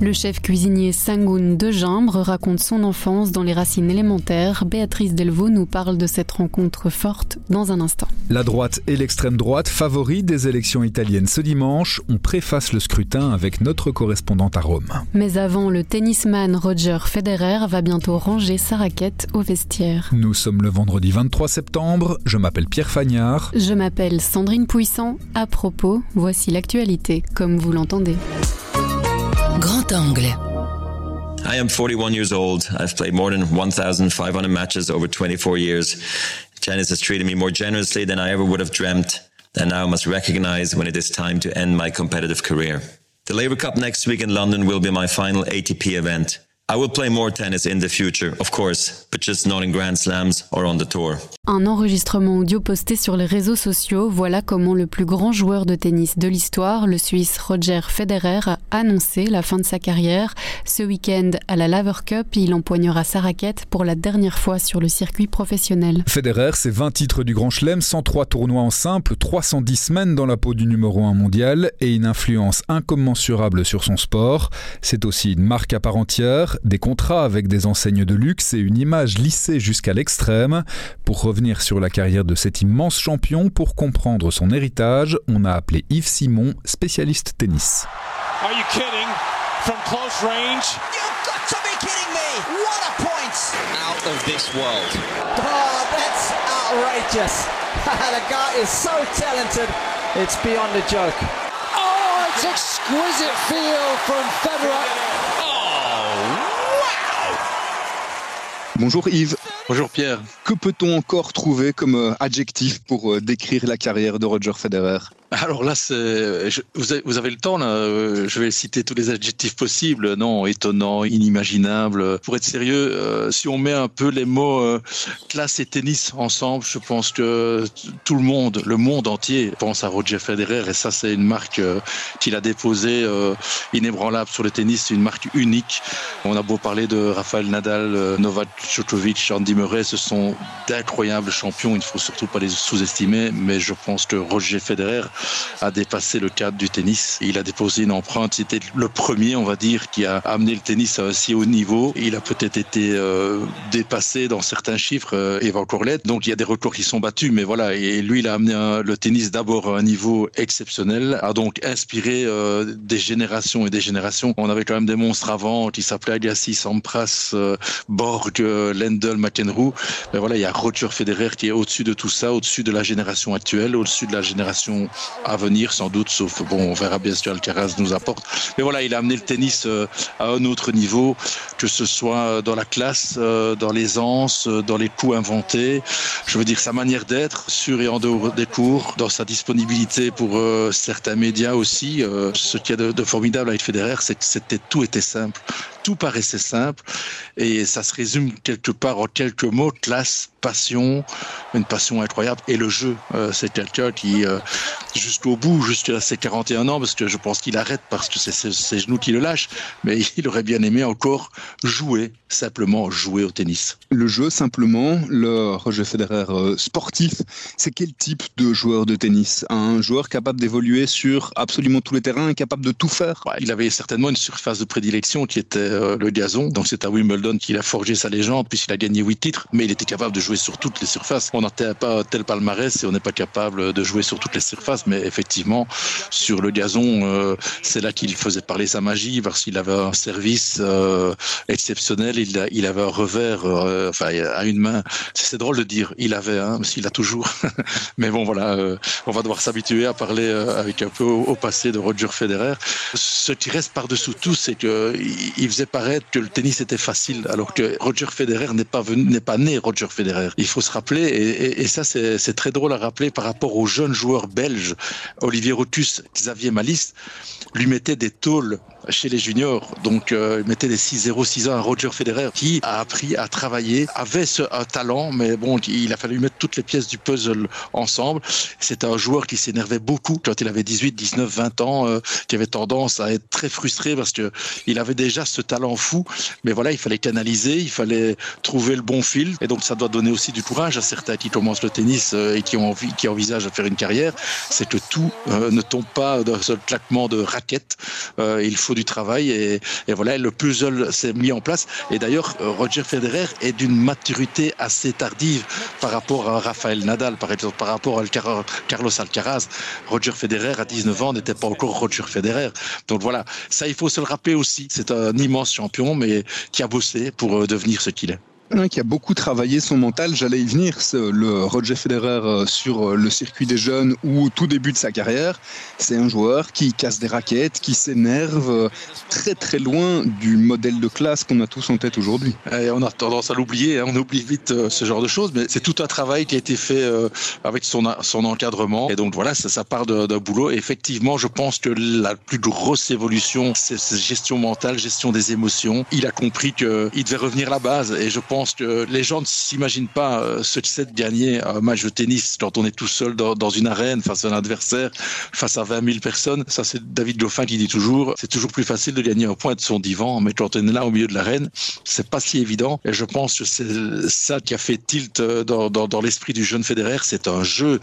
Le chef cuisinier Sangoun de Gimbre raconte son enfance dans les racines élémentaires. Béatrice Delvaux nous parle de cette rencontre forte dans un instant. La droite et l'extrême droite, favoris des élections italiennes ce dimanche, on préface le scrutin avec notre correspondante à Rome. Mais avant, le tennisman Roger Federer va bientôt ranger sa raquette au vestiaire. Nous sommes le vendredi 23 septembre, je m'appelle Pierre Fagnard. Je m'appelle Sandrine Puissant. À propos, voici l'actualité, comme vous l'entendez. Grand angle. I am 41 years old. I've played more than 1,500 matches over 24 years. Tennis has treated me more generously than I ever would have dreamt, and now I must recognize when it is time to end my competitive career. The Labour Cup next week in London will be my final ATP event. I will play more tennis in the future, of course, but just not in Grand Slams or on the tour. Un enregistrement audio posté sur les réseaux sociaux, voilà comment le plus grand joueur de tennis de l'histoire, le Suisse Roger Federer, a annoncé la fin de sa carrière. Ce week-end, à la Laver Cup, il empoignera sa raquette pour la dernière fois sur le circuit professionnel. Federer, c'est 20 titres du Grand Chelem, 103 tournois en simple, 310 semaines dans la peau du numéro 1 mondial et une influence incommensurable sur son sport. C'est aussi une marque à part entière des contrats avec des enseignes de luxe et une image lissée jusqu'à l'extrême. Pour revenir sur la carrière de cet immense champion, pour comprendre son héritage, on a appelé Yves Simon, spécialiste tennis. Are you kidding? From close range? You've got to be kidding me! What a point! Out of this world. Oh, that's outrageous. the guy is so talented, it's beyond a joke. Oh, it's exquisite feel from Federer. Bonjour Yves. Bonjour Pierre. Que peut-on encore trouver comme euh, adjectif pour euh, décrire la carrière de Roger Federer? Alors là, vous, avez, vous avez le temps, là, euh, je vais citer tous les adjectifs possibles. Non, étonnant, inimaginable. Pour être sérieux, euh, si on met un peu les mots euh, classe et tennis ensemble, je pense que tout le monde, le monde entier, pense à Roger Federer. Et ça, c'est une marque qu'il a déposée inébranlable sur le tennis. Une marque unique. On a beau parler de Rafael Nadal, Novak Djokovic, Andy Murray. Ce sont d'incroyables champions. Il ne faut surtout pas les sous-estimer. Mais je pense que Roger Federer a dépassé le cadre du tennis. Il a déposé une empreinte. C'était le premier, on va dire, qui a amené le tennis à un si haut niveau. Il a peut-être été euh, dépassé dans certains chiffres euh, et va encore l'être. Donc il y a des records qui sont battus, mais voilà. Et lui, il a amené le tennis d'abord à un niveau exceptionnel, a donc inspiré euh, des générations et des générations. On avait quand même des monstres avant qui s'appelaient Agassi, Sampras, euh, Borg, euh, Lendl, McEnroe. Mais voilà, il y a Roger Federer qui est au-dessus de tout ça, au-dessus de la génération actuelle, au-dessus de la génération à venir sans doute, sauf bon, on verra bien ce que Alcaraz nous apporte. Mais voilà, il a amené le tennis euh, à un autre niveau, que ce soit dans la classe, euh, dans l'aisance, euh, dans les coups inventés. Je veux dire sa manière d'être, sur et en dehors des cours, dans sa disponibilité pour certains médias aussi. Ce qui est de, de formidable avec Federer, c'est que c'était tout était simple tout paraissait simple et ça se résume quelque part en quelques mots classe, passion, une passion incroyable et le jeu. Euh, c'est quelqu'un qui, euh, jusqu'au bout, jusqu'à ses 41 ans, parce que je pense qu'il arrête parce que c'est ses, genoux qui le lâchent, mais il aurait bien aimé encore jouer, simplement jouer au tennis. Le jeu, simplement, le Roger Federer euh, sportif, c'est quel type de joueur de tennis? Un joueur capable d'évoluer sur absolument tous les terrains, capable de tout faire? Il avait certainement une surface de prédilection qui était euh, le gazon. Donc c'est à Wimbledon qu'il a forgé sa légende, puisqu'il a gagné huit titres, mais il était capable de jouer sur toutes les surfaces. On n'atteint pas tel palmarès et on n'est pas capable de jouer sur toutes les surfaces, mais effectivement, sur le gazon, euh, c'est là qu'il faisait parler sa magie, parce qu'il avait un service euh, exceptionnel, il, avait un revers, euh, enfin, à une main. C'est drôle de dire, il avait, hein, parce qu'il a toujours. mais bon, voilà, euh, on va devoir s'habituer à parler euh, avec un peu au, au passé de Roger Federer. Ce qui reste par-dessous tout, c'est que il il faisait faisait paraître que le tennis était facile, alors que Roger Federer n'est pas venu, n'est pas né Roger Federer. Il faut se rappeler, et, ça c'est très drôle à rappeler par rapport aux jeunes joueurs belges, Olivier Rotus, Xavier Malice, lui mettaient des tôles chez les juniors. Donc, euh, il mettait des 6-0, 6-1 à Roger Federer, qui a appris à travailler, avait ce, talent, mais bon, il a fallu mettre toutes les pièces du puzzle ensemble. C'est un joueur qui s'énervait beaucoup quand il avait 18, 19, 20 ans, euh, qui avait tendance à être très frustré parce que il avait déjà ce talent fou. Mais voilà, il fallait canaliser, il fallait trouver le bon fil. Et donc, ça doit donner aussi du courage à certains qui commencent le tennis euh, et qui envisagent de faire une carrière. C'est que tout euh, ne tombe pas d'un seul claquement de raquette. Euh, il faut du travail et, et voilà, le puzzle s'est mis en place. Et d'ailleurs, Roger Federer est d'une maturité assez tardive par rapport à Rafael Nadal, par exemple, par rapport à Carlos Alcaraz. Roger Federer, à 19 ans, n'était pas encore Roger Federer. Donc voilà, ça, il faut se le rappeler aussi. C'est un immense champion, mais qui a bossé pour devenir ce qu'il est qui a beaucoup travaillé son mental, j'allais y venir, le Roger Federer euh, sur euh, le circuit des jeunes ou au tout début de sa carrière, c'est un joueur qui casse des raquettes, qui s'énerve euh, très très loin du modèle de classe qu'on a tous en tête aujourd'hui. On a tendance à l'oublier, hein, on oublie vite ce genre de choses, mais c'est tout un travail qui a été fait avec son, son encadrement. Et donc voilà, ça, ça part d'un boulot. Effectivement, je pense que la plus grosse évolution, c'est gestion mentale, gestion des émotions. Il a compris qu'il devait revenir à la base. Et je pense pense que les gens ne s'imaginent pas euh, ce de gagner un match de tennis quand on est tout seul dans, une arène face à un adversaire, face à 20 000 personnes. Ça, c'est David Goffin qui dit toujours, c'est toujours plus facile de gagner un point de son divan, mais quand on est là au milieu de l'arène, c'est pas si évident. Et je pense que c'est ça qui a fait tilt euh, dans, l'esprit du jeune Federer. C'est un jeu.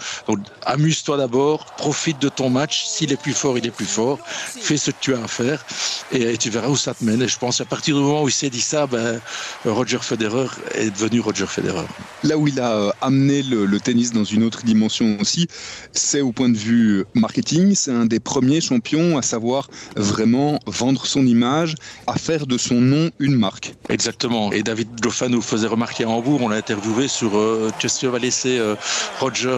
Amuse-toi d'abord, profite de ton match. S'il est plus fort, il est plus fort. Fais ce que tu as à faire et, tu verras où ça te mène. Et je pense qu'à partir du moment où il s'est dit ça, ben, Roger Federer est devenu Roger Federer. Là où il a euh, amené le, tennis dans une autre dimension aussi, c'est au point de vue marketing. C'est un des premiers champions à savoir vraiment vendre son image, à faire de son nom une marque. Exactement. Et David Goffin nous faisait remarquer à Hambourg, on l'a interviewé sur euh, qu'est-ce que va laisser euh, Roger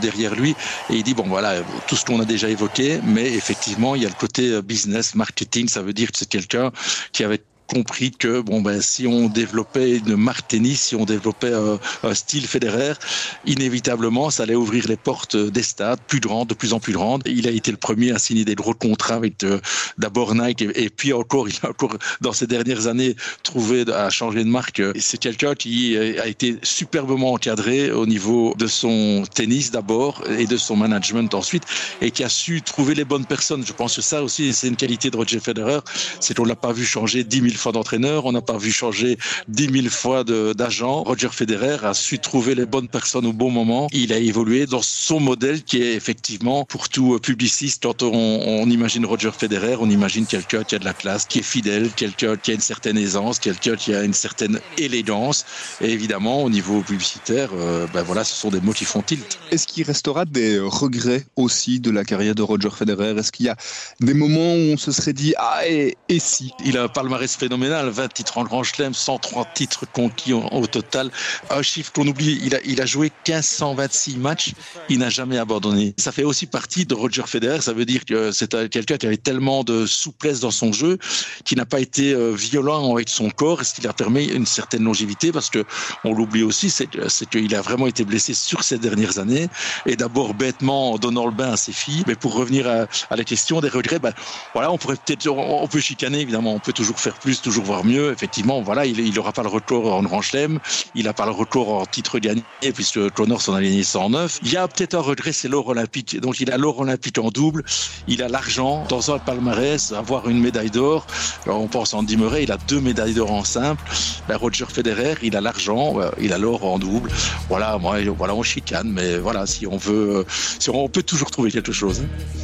derrière lui. Et il dit, bon voilà, tout ce qu'on a déjà évoqué, mais effectivement, il y a le côté business, marketing, ça veut dire que c'est quelqu'un qui avait compris que bon ben si on développait une marque tennis, si on développait un, style fédéraire, inévitablement ça allait ouvrir les portes des stades plus grandes, de plus en plus grandes. Il a été le premier à signer des gros contrats avec euh, d'abord Nike et, puis encore il a encore dans ces dernières années trouvé à changer de marque. C'est quelqu'un qui a été superbement encadré au niveau de son tennis d'abord et de son management ensuite et qui a su trouver les bonnes personnes. Je pense que ça aussi c'est une qualité de Roger Federer, c'est qu'on l'a pas vu changer 10 000 fois d'entraîneur, on n'a pas vu changer dix mille fois d'agent. Roger Federer a su trouver les bonnes personnes au bon moment. Il a évolué dans son modèle qui est effectivement pour tout publiciste. Quand on, imagine Roger Federer, on imagine quelqu'un qui a de la classe, qui est fidèle, quelqu'un qui a une certaine aisance, quelqu'un qui a une certaine élégance. Et évidemment, au niveau publicitaire, euh, ben voilà, ce sont des mots qui font tilt. Est-ce qu'il restera des regrets aussi de la carrière de Roger Federer? Est-ce qu'il y a des moments où on se serait dit ah et, et si? Il a un palmarès phénoménal, 20 titres en Grand Chelem, 103 titres conquis au, total. Un chiffre qu'on oublie, il a, il a joué 1526 matchs, il n'a jamais abandonné. Ça fait aussi partie de Roger Federer, ça veut dire que c'est quelqu'un qui avait tellement de souplesse dans son jeu, qui n'a pas été euh, violent avec son corps, ce qui lui a permis une certaine longévité, parce que on l'oublie aussi, c'est qu'il a vraiment été blessé sur ces dernières années, et d'abord bêtement en donnant le bain à ses filles, mais pour revenir à, à la question des regrets, ben, voilà, on pourrait peut-être, on peut chicaner évidemment, on peut toujours faire plus toujours voir mieux. Effectivement, voilà, il n'aura pas le record en Grand Chelem, il n'a pas le record en titre gagné, puisque Connors s'en a gagné 109. Il y a peut-être un regret, c'est l'or olympique. Donc il a l'or olympique en double, il a l'argent dans un palmarès, avoir une médaille d'or. On pense à Andy Murray, il a deux médailles d'or en simple. Ben, Roger Federer, il a l'argent, il a l'or en double. Voilà, moi, voilà, on chicane, mais voilà, si on veut, si on peut toujours trouver quelque chose.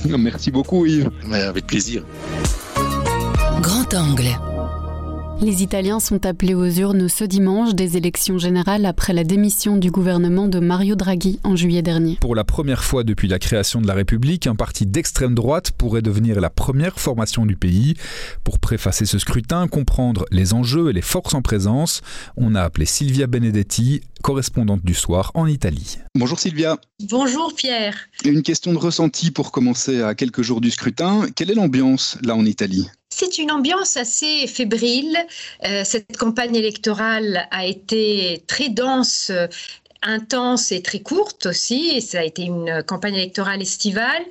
Hein. Merci beaucoup, Yves. Mais avec plaisir. Grand angle. Les Italiens sont appelés aux urnes ce dimanche des élections générales après la démission du gouvernement de Mario Draghi en juillet dernier. Pour la première fois depuis la création de la République, un parti d'extrême droite pourrait devenir la première formation du pays. Pour préfacer ce scrutin, comprendre les enjeux et les forces en présence, on a appelé Silvia Benedetti, correspondante du soir en Italie. Bonjour Silvia. Bonjour Pierre. Une question de ressenti pour commencer à quelques jours du scrutin. Quelle est l'ambiance là en Italie? C'est une ambiance assez fébrile. Euh, cette campagne électorale a été très dense intense et très courte aussi, et ça a été une campagne électorale estivale,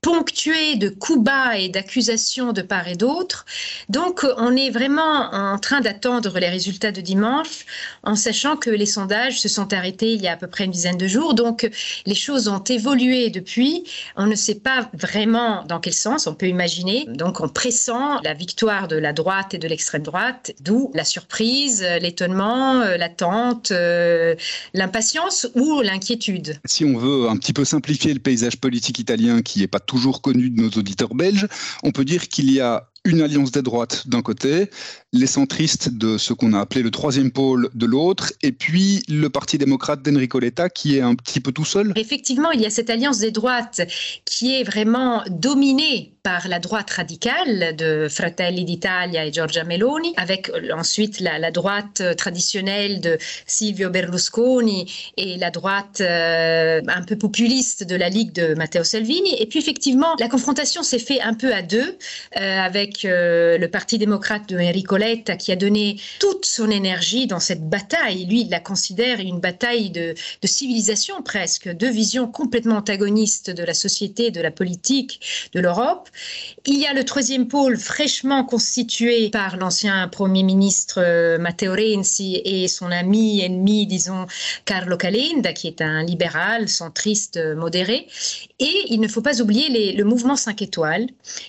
ponctuée de coups bas et d'accusations de part et d'autre. Donc on est vraiment en train d'attendre les résultats de dimanche, en sachant que les sondages se sont arrêtés il y a à peu près une dizaine de jours, donc les choses ont évolué depuis. On ne sait pas vraiment dans quel sens, on peut imaginer. Donc on pressent la victoire de la droite et de l'extrême droite, d'où la surprise, l'étonnement, l'attente, euh, l'impact ou l'inquiétude. Si on veut un petit peu simplifier le paysage politique italien qui n'est pas toujours connu de nos auditeurs belges, on peut dire qu'il y a une alliance des droites d'un côté, les centristes de ce qu'on a appelé le troisième pôle de l'autre, et puis le Parti démocrate d'Enrico Letta qui est un petit peu tout seul. Effectivement, il y a cette alliance des droites qui est vraiment dominée par la droite radicale de Fratelli d'Italia et Giorgia Meloni, avec ensuite la, droite traditionnelle de Silvio Berlusconi et la droite euh, un peu populiste de la Ligue de Matteo Salvini. Et puis effectivement, la confrontation s'est faite un peu à deux, euh, avec euh, le Parti démocrate de Enrico Letta qui a donné toute son énergie dans cette bataille. Lui, il la considère une bataille de, de civilisation presque, deux visions complètement antagonistes de la société, de la politique, de l'Europe. Il y a le troisième pôle fraîchement constitué par l'ancien Premier ministre euh, Matteo Renzi et son ami, ennemi, disons, Carlo Calenda, qui est un libéral, centriste, euh, modéré. Et il ne faut pas oublier le mouvement 5 étoiles,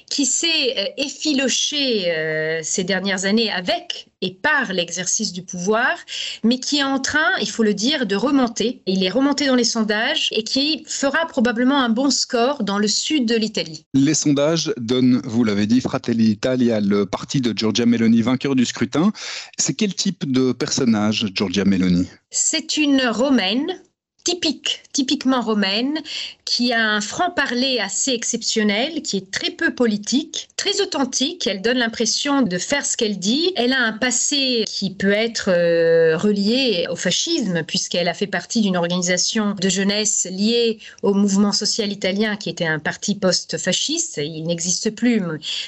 qui s'est effiloché ces dernières années avec et par l'exercice du pouvoir, mais qui est en train, il faut le dire, de remonter. Il est remonté dans les sondages et qui fera probablement un bon score dans le sud de l'Italie. Les sondages donnent, vous l'avez dit, Fratelli Italia, le parti de Giorgia Meloni, vainqueur du scrutin. C'est quel type de personnage, Giorgia Meloni? C'est une romaine typique, typiquement romaine, qui a un franc-parler assez exceptionnel, qui est très peu politique, très authentique. Elle donne l'impression de faire ce qu'elle dit. Elle a un passé qui peut être euh, relié au fascisme, puisqu'elle a fait partie d'une organisation de jeunesse liée au mouvement social italien, qui était un parti post-fasciste. Il n'existe plus,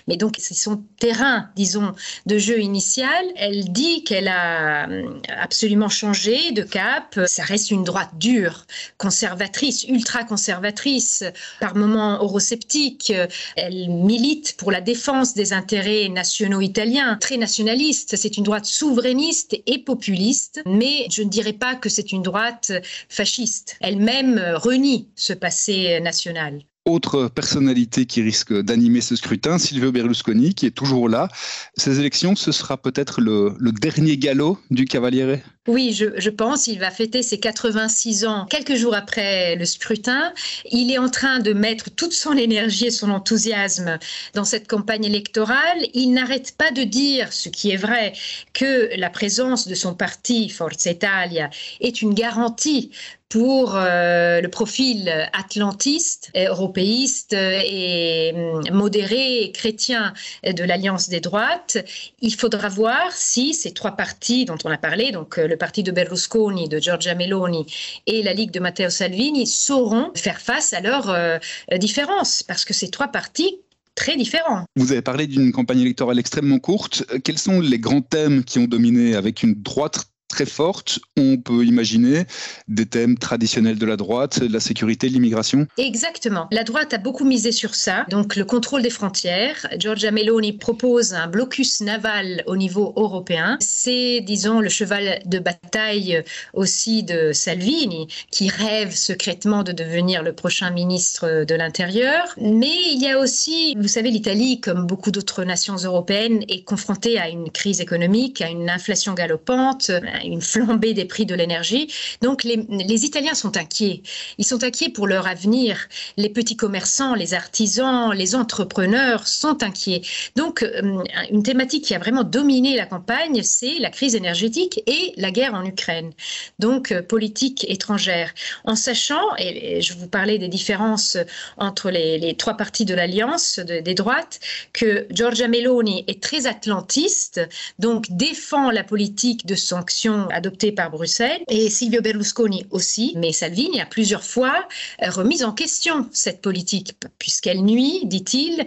mais donc c'est son terrain, disons, de jeu initial. Elle dit qu'elle a euh, absolument changé de cap. Ça reste une droite dure conservatrice, ultra conservatrice, par moments eurosceptique. Elle milite pour la défense des intérêts nationaux italiens, très nationaliste. C'est une droite souverainiste et populiste, mais je ne dirais pas que c'est une droite fasciste. Elle-même renie ce passé national. Autre personnalité qui risque d'animer ce scrutin, Silvio Berlusconi, qui est toujours là. Ces élections, ce sera peut-être le, dernier galop du Cavaliere Oui, je, je, pense. Il va fêter ses 86 ans quelques jours après le scrutin. Il est en train de mettre toute son énergie et son enthousiasme dans cette campagne électorale. Il n'arrête pas de dire, ce qui est vrai, que la présence de son parti, Forza Italia, est une garantie pour euh, le profil atlantiste, européiste et hum, modéré et chrétien de l'Alliance des droites. Il faudra voir si ces trois partis dont on a parlé, donc euh, le parti de Berlusconi, de Giorgia Meloni et la Ligue de Matteo Salvini, sauront faire face à leurs euh, différences, parce que ces trois partis très différents. Vous avez parlé d'une campagne électorale extrêmement courte. Quels sont les grands thèmes qui ont dominé avec une droite très forte, on peut imaginer des thèmes traditionnels de la droite, la sécurité, l'immigration Exactement. La droite a beaucoup misé sur ça. Donc le contrôle des frontières. Giorgia Meloni propose un blocus naval au niveau européen. C'est, disons, le cheval de bataille aussi de Salvini, qui rêve secrètement de devenir le prochain ministre de l'Intérieur. Mais il y a aussi, vous savez, l'Italie, comme beaucoup d'autres nations européennes, est confrontée à une crise économique, à une inflation galopante, une flambée des prix de l'énergie. Donc les, Italiens sont inquiets. Ils sont inquiets pour leur avenir. Les petits commerçants, les artisans, les entrepreneurs sont inquiets. Donc euh, une thématique qui a vraiment dominé la campagne, c'est la crise énergétique et la guerre en Ukraine. Donc euh, politique étrangère. En sachant, et, je vous parlais des différences entre les, trois partis de l'alliance des droites, que Giorgia Meloni est très atlantiste, donc défend la politique de sanctions position adoptée par Bruxelles et Silvio Berlusconi aussi, mais Salvini a plusieurs fois remis en question cette politique puisqu'elle nuit, dit-il,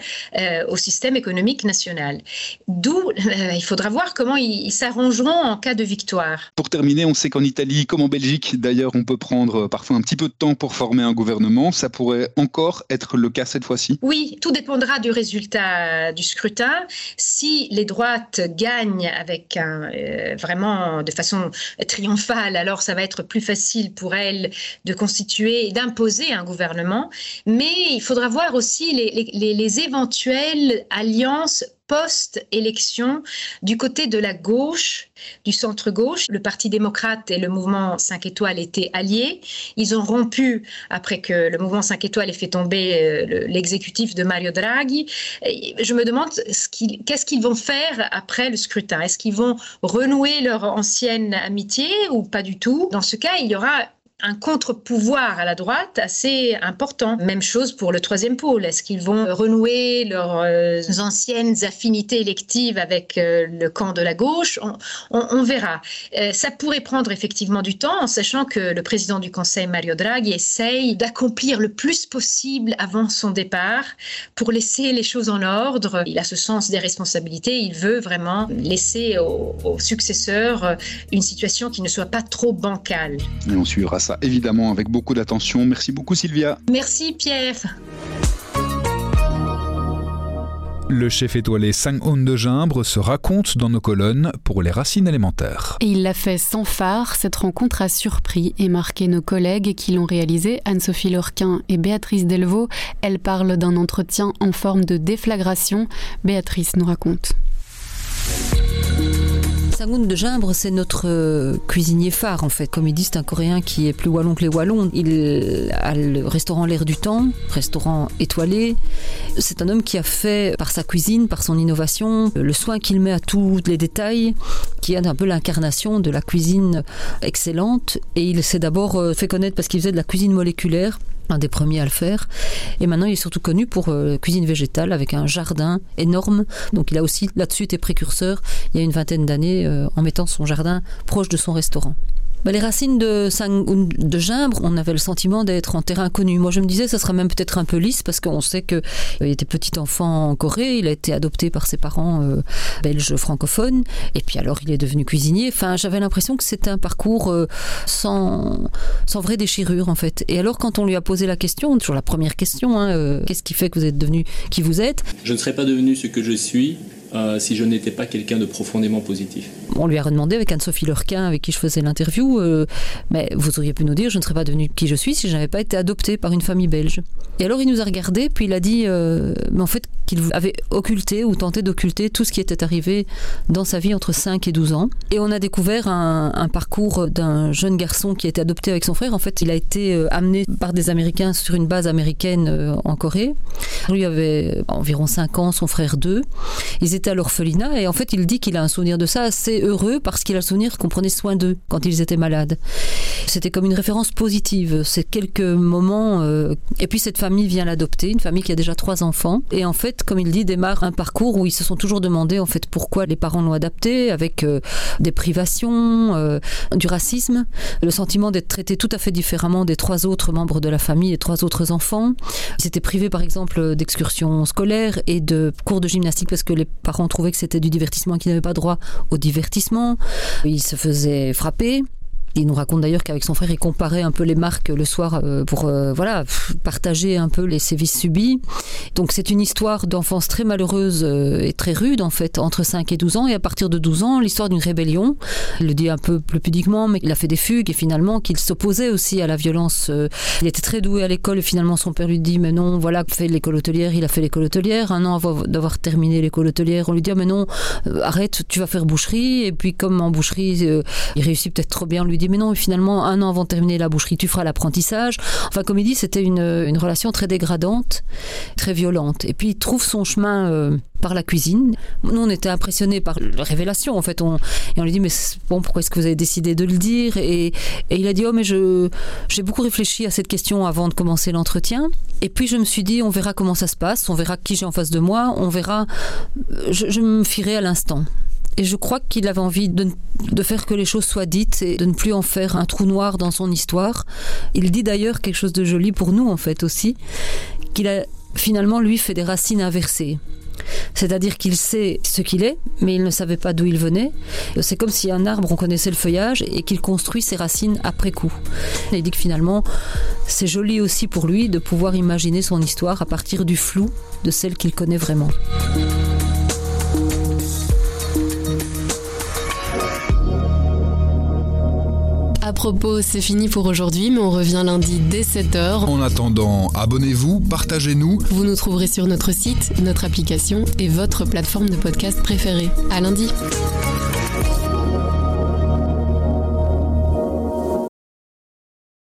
au système économique national. D'où il faudra voir comment ils s'arrangeront en cas de victoire. Pour terminer, on sait qu'en Italie, comme en Belgique d'ailleurs, on peut prendre parfois un petit peu de temps pour former un gouvernement. Ça pourrait encore être le cas cette fois-ci? Oui, tout dépendra du résultat du scrutin. Si les droites gagnent avec un, euh, vraiment de façon triomphale, alors ça va être plus facile pour elles de constituer et d'imposer un gouvernement. Mais il faudra voir aussi les éventuelles alliances post-élection du côté de la gauche, du centre-gauche. Le Parti démocrate et le mouvement 5 étoiles étaient alliés. Ils ont rompu après que le mouvement 5 étoiles ait fait tomber euh, l'exécutif de Mario Draghi. je me demande qu'est-ce qu'ils vont faire après le scrutin? Est-ce qu'ils vont renouer leur ancienne amitié ou pas du tout? Dans ce cas, il y aura un contre-pouvoir à la droite assez important. Même chose pour le troisième pôle. Est-ce qu'ils vont renouer leurs euh, anciennes affinités électives avec euh, le camp de la gauche? On, verra. Euh, ça pourrait prendre effectivement du temps, en sachant que le président du Conseil, Mario Draghi, essaye d'accomplir le plus possible avant son départ pour laisser les choses en ordre. Il a ce sens des responsabilités. Il veut vraiment laisser aux, aux successeurs une situation qui ne soit pas trop bancale. Et on suivra ça évidemment avec beaucoup d'attention. Merci beaucoup Sylvia. Merci Pierre. Le chef étoilé Sang-Hoon de Gimbre se raconte dans nos colonnes pour les racines élémentaires. Et il l'a fait sans phare. Cette rencontre a surpris et marqué nos collègues qui l'ont réalisé, Anne-Sophie Lorquin et Béatrice Delvaux. Elle parle d'un entretien en forme de déflagration. Béatrice nous raconte. Sangoun de Gimbre, c'est notre euh, cuisinier phare en fait. Comme un Coréen qui est plus wallon que les Wallons. Il a le restaurant L'air du temps, restaurant étoilé. C'est un homme qui a fait par sa cuisine, par son innovation, le soin qu'il met à tous les détails, qui est un peu l'incarnation de la cuisine excellente. Et il s'est d'abord euh, fait connaître parce qu'il faisait de la cuisine moléculaire un des premiers à le faire. Et maintenant, il est surtout connu pour euh, cuisine végétale avec un jardin énorme. Donc, il a aussi là-dessus été précurseur il y a une vingtaine d'années euh, en mettant son jardin proche de son restaurant. Bah, les racines de, de Gimbre, on avait le sentiment d'être en terrain connu. Moi, je me disais, ça sera même peut-être un peu lisse parce qu'on sait qu'il euh, était petit enfant en Corée, il a été adopté par ses parents euh, belges francophones, et puis alors il est devenu cuisinier. Enfin, j'avais l'impression que c'était un parcours euh, sans, sans vraie déchirure, en fait. Et alors, quand on lui a posé la question, toujours la première question, hein, qu'est-ce qui fait que vous êtes devenu qui vous êtes? Je ne serais pas devenu ce que je suis euh, si je n'étais pas quelqu'un de profondément positif. On lui a redemandé avec Anne-Sophie Lurquin, avec qui je faisais l'interview, euh, mais vous auriez pu nous dire, je ne serais pas devenu qui je suis si je n'avais pas été adopté par une famille belge. Et alors il nous a regardé, puis il a dit, euh, mais en fait, qu'il avait occulté ou tenté d'occulter tout ce qui était arrivé dans sa vie entre 5 et 12 ans. Et on a découvert un, un parcours d'un jeune garçon qui a été adopté avec son frère. En fait, il a été amené par des Américains sur une base américaine en Corée. Lui avait environ 5 ans, son frère 2. Ils étaient à l'orphelinat et en fait il dit qu'il a un souvenir de ça assez heureux parce qu'il a le souvenir qu'on prenait soin d'eux quand ils étaient malades. C'était comme une référence positive, c'est quelques moments euh, et puis cette famille vient l'adopter, une famille qui a déjà trois enfants et en fait comme il dit démarre un parcours où ils se sont toujours demandé en fait pourquoi les parents l'ont adapté avec euh, des privations, euh, du racisme, le sentiment d'être traité tout à fait différemment des trois autres membres de la famille et trois autres enfants. Ils étaient privés par exemple d'excursions scolaires et de cours de gymnastique parce que les parents trouvaient que c'était du divertissement, qu'ils n'avaient pas droit au divertissement. Ils se faisaient frapper. Il nous raconte d'ailleurs qu'avec son frère, il comparait un peu les marques le soir euh, pour euh, voilà partager un peu les sévices subis. Donc c'est une histoire d'enfance très malheureuse euh, et très rude en fait, entre 5 et 12 ans. Et à partir de 12 ans, l'histoire d'une rébellion. Il le dit un peu plus pudiquement, mais il a fait des fugues et finalement qu'il s'opposait aussi à la violence. Il était très doué à l'école et finalement son père lui dit mais non, voilà, fait l'école hôtelière. Il a fait l'école hôtelière. Un an avant d'avoir terminé l'école hôtelière, on lui dit ah, mais non, arrête, tu vas faire boucherie. Et puis comme en boucherie, il réussit peut-être trop bien, on lui dit mais non, finalement, un an avant de terminer la boucherie, tu feras l'apprentissage. Enfin, comme il dit, c'était une, relation très dégradante, très violente. Et puis, il trouve son chemin euh, par la cuisine. Nous, on était impressionnés par la révélation, en fait. On, et on lui dit, mais bon, pourquoi est-ce que vous avez décidé de le dire? Et, et, il a dit, oh, mais je, j'ai beaucoup réfléchi à cette question avant de commencer l'entretien. Et puis, je me suis dit, on verra comment ça se passe, on verra qui j'ai en face de moi, on verra. Je, je me fierai à l'instant. Et je crois qu'il avait envie de, de, faire que les choses soient dites et de ne plus en faire un trou noir dans son histoire. Il dit d'ailleurs quelque chose de joli pour nous en fait aussi, qu'il a finalement lui fait des racines inversées. C'est-à-dire qu'il sait ce qu'il est, mais il ne savait pas d'où il venait. C'est comme si un arbre, on connaissait le feuillage et qu'il construit ses racines après coup. il dit que finalement, c'est joli aussi pour lui de pouvoir imaginer son histoire à partir du flou de celle qu'il connaît vraiment. Propos, c'est fini pour aujourd'hui, mais on revient lundi dès 7h. En attendant, abonnez-vous, partagez-nous. Vous nous trouverez sur notre site, notre application et votre plateforme de podcast préférée. À lundi.